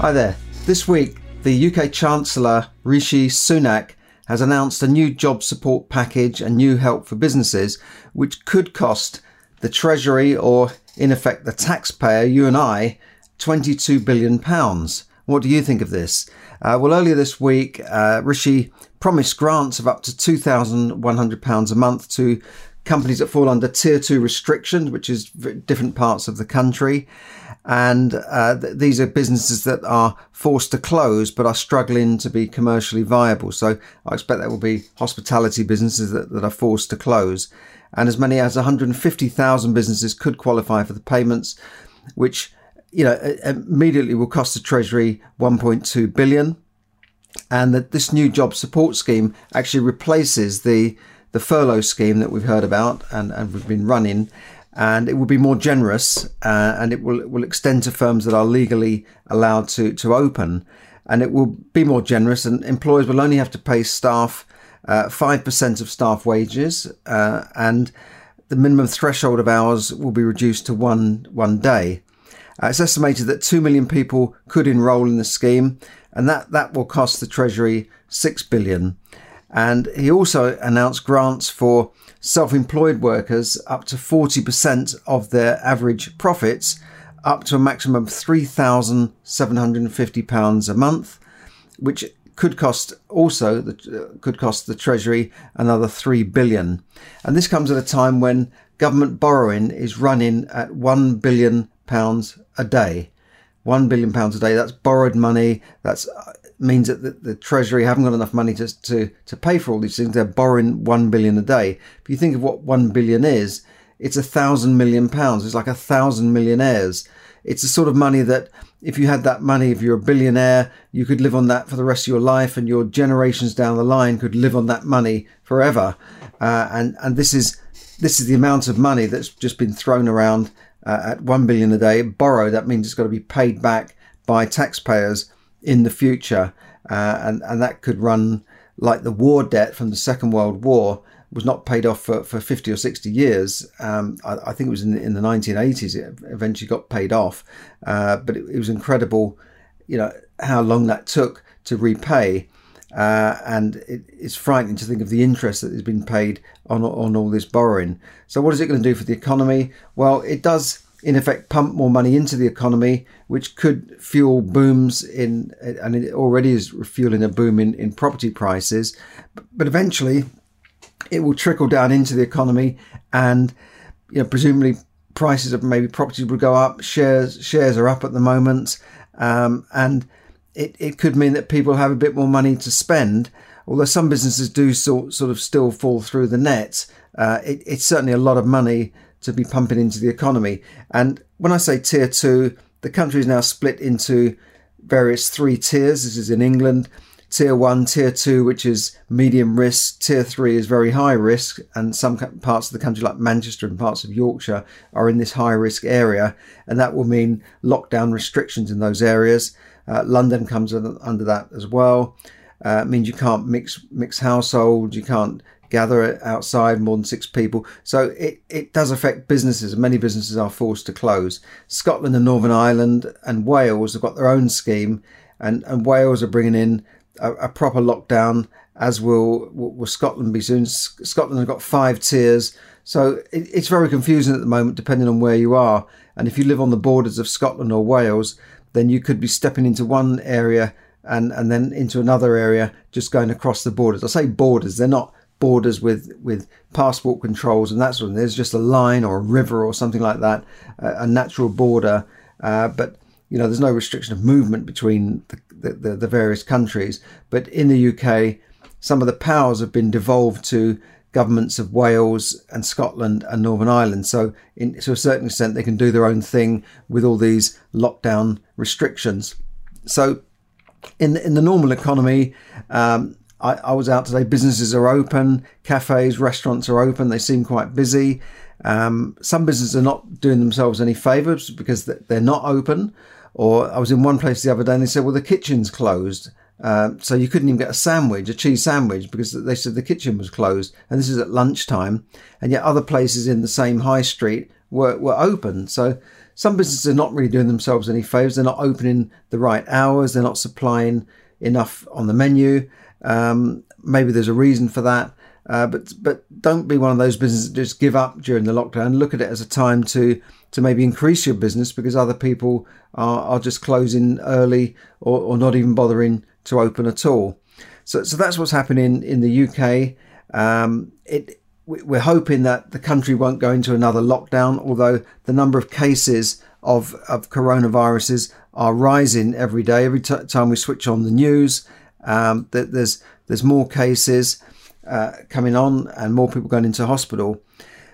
Hi there. This week, the UK Chancellor Rishi Sunak has announced a new job support package and new help for businesses, which could cost the Treasury or, in effect, the taxpayer, you and I, £22 billion. What do you think of this? Uh, well, earlier this week, uh, Rishi promised grants of up to £2,100 a month to companies that fall under tier two restrictions, which is different parts of the country. And uh, th- these are businesses that are forced to close but are struggling to be commercially viable. So I expect that will be hospitality businesses that, that are forced to close. And as many as 150,000 businesses could qualify for the payments, which you know immediately will cost the Treasury 1.2 billion. And that this new job support scheme actually replaces the the furlough scheme that we've heard about and, and we've been running and it will be more generous uh, and it will, will extend to firms that are legally allowed to, to open and it will be more generous and employers will only have to pay staff uh, 5% of staff wages uh, and the minimum threshold of hours will be reduced to one one day. Uh, it's estimated that 2 million people could enroll in the scheme and that, that will cost the Treasury 6 billion. And he also announced grants for self employed workers up to 40% of their average profits, up to a maximum of £3,750 a month, which could cost also the, could cost the treasury another 3 billion. And this comes at a time when government borrowing is running at 1 billion pounds a day. 1 billion pounds a day that's borrowed money that's means that the, the, Treasury haven't got enough money to, to, to pay for all these things. They're borrowing one billion a day. If you think of what one billion is, it's a thousand million pounds. It's like a thousand millionaires. It's the sort of money that if you had that money, if you're a billionaire, you could live on that for the rest of your life, and your generations down the line could live on that money forever. Uh, and and this is this is the amount of money that's just been thrown around uh, at one billion a day. borrowed. that means it's got to be paid back by taxpayers in the future, uh, and and that could run like the war debt from the Second World War was not paid off for, for 50 or 60 years. Um, I, I, think it was in, in the 1980s it eventually got paid off, uh, but it, it, was incredible, you know, how long that took to repay. Uh, and it, it's frightening to think of the interest that has been paid on, on all this borrowing. So, what is it going to do for the economy? Well, it does in effect pump more money into the economy, which could fuel booms in, and it already is fueling a boom in, in property prices. But eventually, it will trickle down into the economy, and you know, presumably prices of maybe properties will go up. Shares shares are up at the moment, um, and it, it could mean that people have a bit more money to spend. Although some businesses do sort, sort of still fall through the net, uh, it, it's certainly a lot of money to be pumping into the economy. And when I say tier two, the country is now split into various three tiers. This is in England. Tier one, tier two, which is medium risk. Tier three is very high risk. And some parts of the country, like Manchester and parts of Yorkshire, are in this high risk area. And that will mean lockdown restrictions in those areas. Uh, London comes under that as well. Uh, means you can't mix mix households, you can't gather outside more than six people. So it, it does affect businesses. Many businesses are forced to close. Scotland and Northern Ireland and Wales have got their own scheme, and, and Wales are bringing in a, a proper lockdown, as will, will Scotland be soon. Scotland has got five tiers. So it, it's very confusing at the moment, depending on where you are. And if you live on the borders of Scotland or Wales, then you could be stepping into one area and, and then into another area, just going across the borders. I say borders, they're not borders with with passport controls and that sort of thing. There's just a line or a river or something like that, a, a natural border, uh, but you know there's no restriction of movement between the, the, the, various countries. But in the UK, some of the powers have been devolved to governments of Wales and Scotland and Northern Ireland. So, in, to a certain extent, they can do their own thing with all these lockdown restrictions. So, in in the normal economy, um, I, I, was out today. Businesses are open, cafes, restaurants are open. They seem quite busy. Um, some businesses are not doing themselves any favours because they're not open. Or I was in one place the other day and they said, well, the kitchen's closed. Uh, so you couldn't even get a sandwich, a cheese sandwich, because they said the kitchen was closed. And this is at lunchtime. And yet other places in the same high street were, were open. So some businesses are not really doing themselves any favours. They're not opening the right hours. They're not supplying enough on the menu. Um, maybe there's a reason for that. Uh, but but don't be one of those businesses that just give up during the lockdown. Look at it as a time to to maybe increase your business because other people are, are just closing early or, or not even bothering to open at all. So so that's what's happening in the UK. Um, it we're hoping that the country won't go into another lockdown, although the number of cases of, of coronaviruses are rising every day. Every t- time we switch on the news, um, there's there's more cases uh, coming on and more people going into hospital.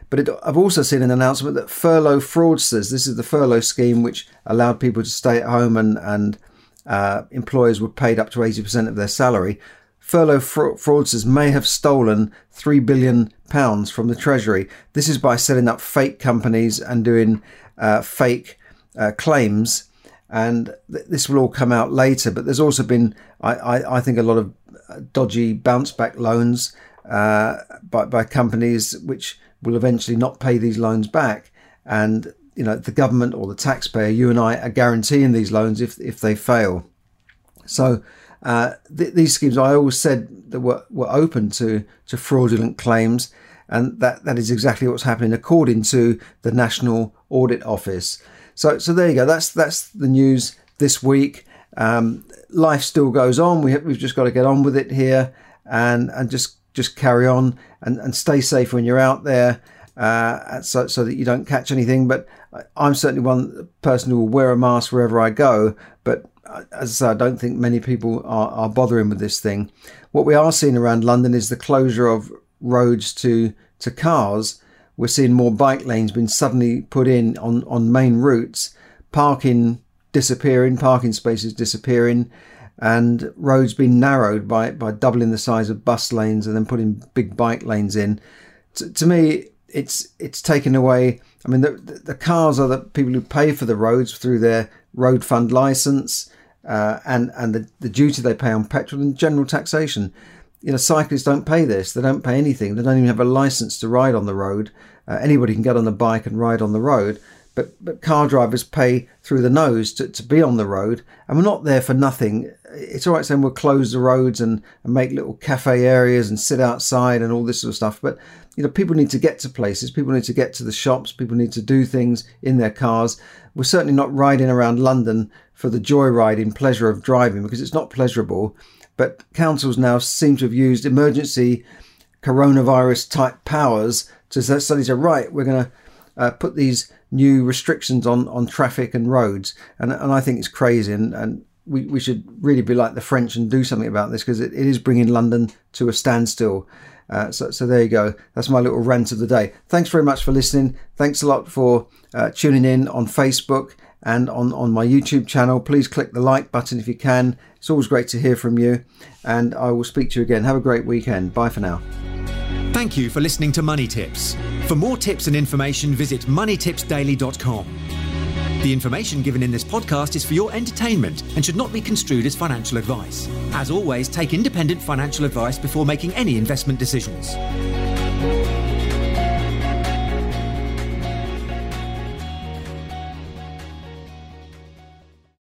But it, I've also seen an announcement that furlough fraudsters. This is the furlough scheme which allowed people to stay at home and and uh, employers were paid up to eighty percent of their salary. Furlough fra- fraudsters may have stolen three billion pounds from the treasury. This is by setting up fake companies and doing uh, fake uh, claims and th- this will all come out later. But there's also been, I, I, I think, a lot of uh, dodgy bounce back loans uh, by, by companies which will eventually not pay these loans back. And you know, the government or the taxpayer, you and I, are guaranteeing these loans if if they fail. So uh, th- these schemes, I always said that were, were open to to fraudulent claims, and that that is exactly what's happening according to the National Audit Office. So, so there you go. That's that's the news this week. Um, life still goes on. We we've just got to get on with it here and and just just carry on and, and stay safe when you're out there, uh, so so that you don't catch anything. But I'm certainly one person who will wear a mask wherever I go. But as I say, I don't think many people are, are bothering with this thing. What we are seeing around London is the closure of roads to to cars we're seeing more bike lanes being suddenly put in on, on main routes, parking disappearing, parking spaces disappearing, and roads being narrowed by, by doubling the size of bus lanes and then putting big bike lanes in. T- to me, it's it's taken away. I mean, the, the cars are the people who pay for the roads through their road fund license uh, and and the, the duty they pay on petrol and general taxation you know, cyclists don't pay this. They don't pay anything. They don't even have a license to ride on the road. Uh, anybody can get on a bike and ride on the road, but but car drivers pay through the nose to, to be on the road, and we're not there for nothing. It's all right saying we'll close the roads and, and make little cafe areas and sit outside and all this sort of stuff, but you know, people need to get to places. People need to get to the shops. People need to do things in their cars. We're certainly not riding around London for the joyriding pleasure of driving because it's not pleasurable. But councils now seem to have used emergency coronavirus type powers to say, right, we're going to uh, put these new restrictions on, on traffic and roads. And, and I think it's crazy. And, and we, we should really be like the French and do something about this because it, it is bringing London to a standstill. Uh, so, so there you go. That's my little rant of the day. Thanks very much for listening. Thanks a lot for uh, tuning in on Facebook and on, on my YouTube channel. Please click the like button if you can. It's always great to hear from you. And I will speak to you again. Have a great weekend. Bye for now. Thank you for listening to Money Tips. For more tips and information, visit moneytipsdaily.com. The information given in this podcast is for your entertainment and should not be construed as financial advice. As always, take independent financial advice before making any investment decisions.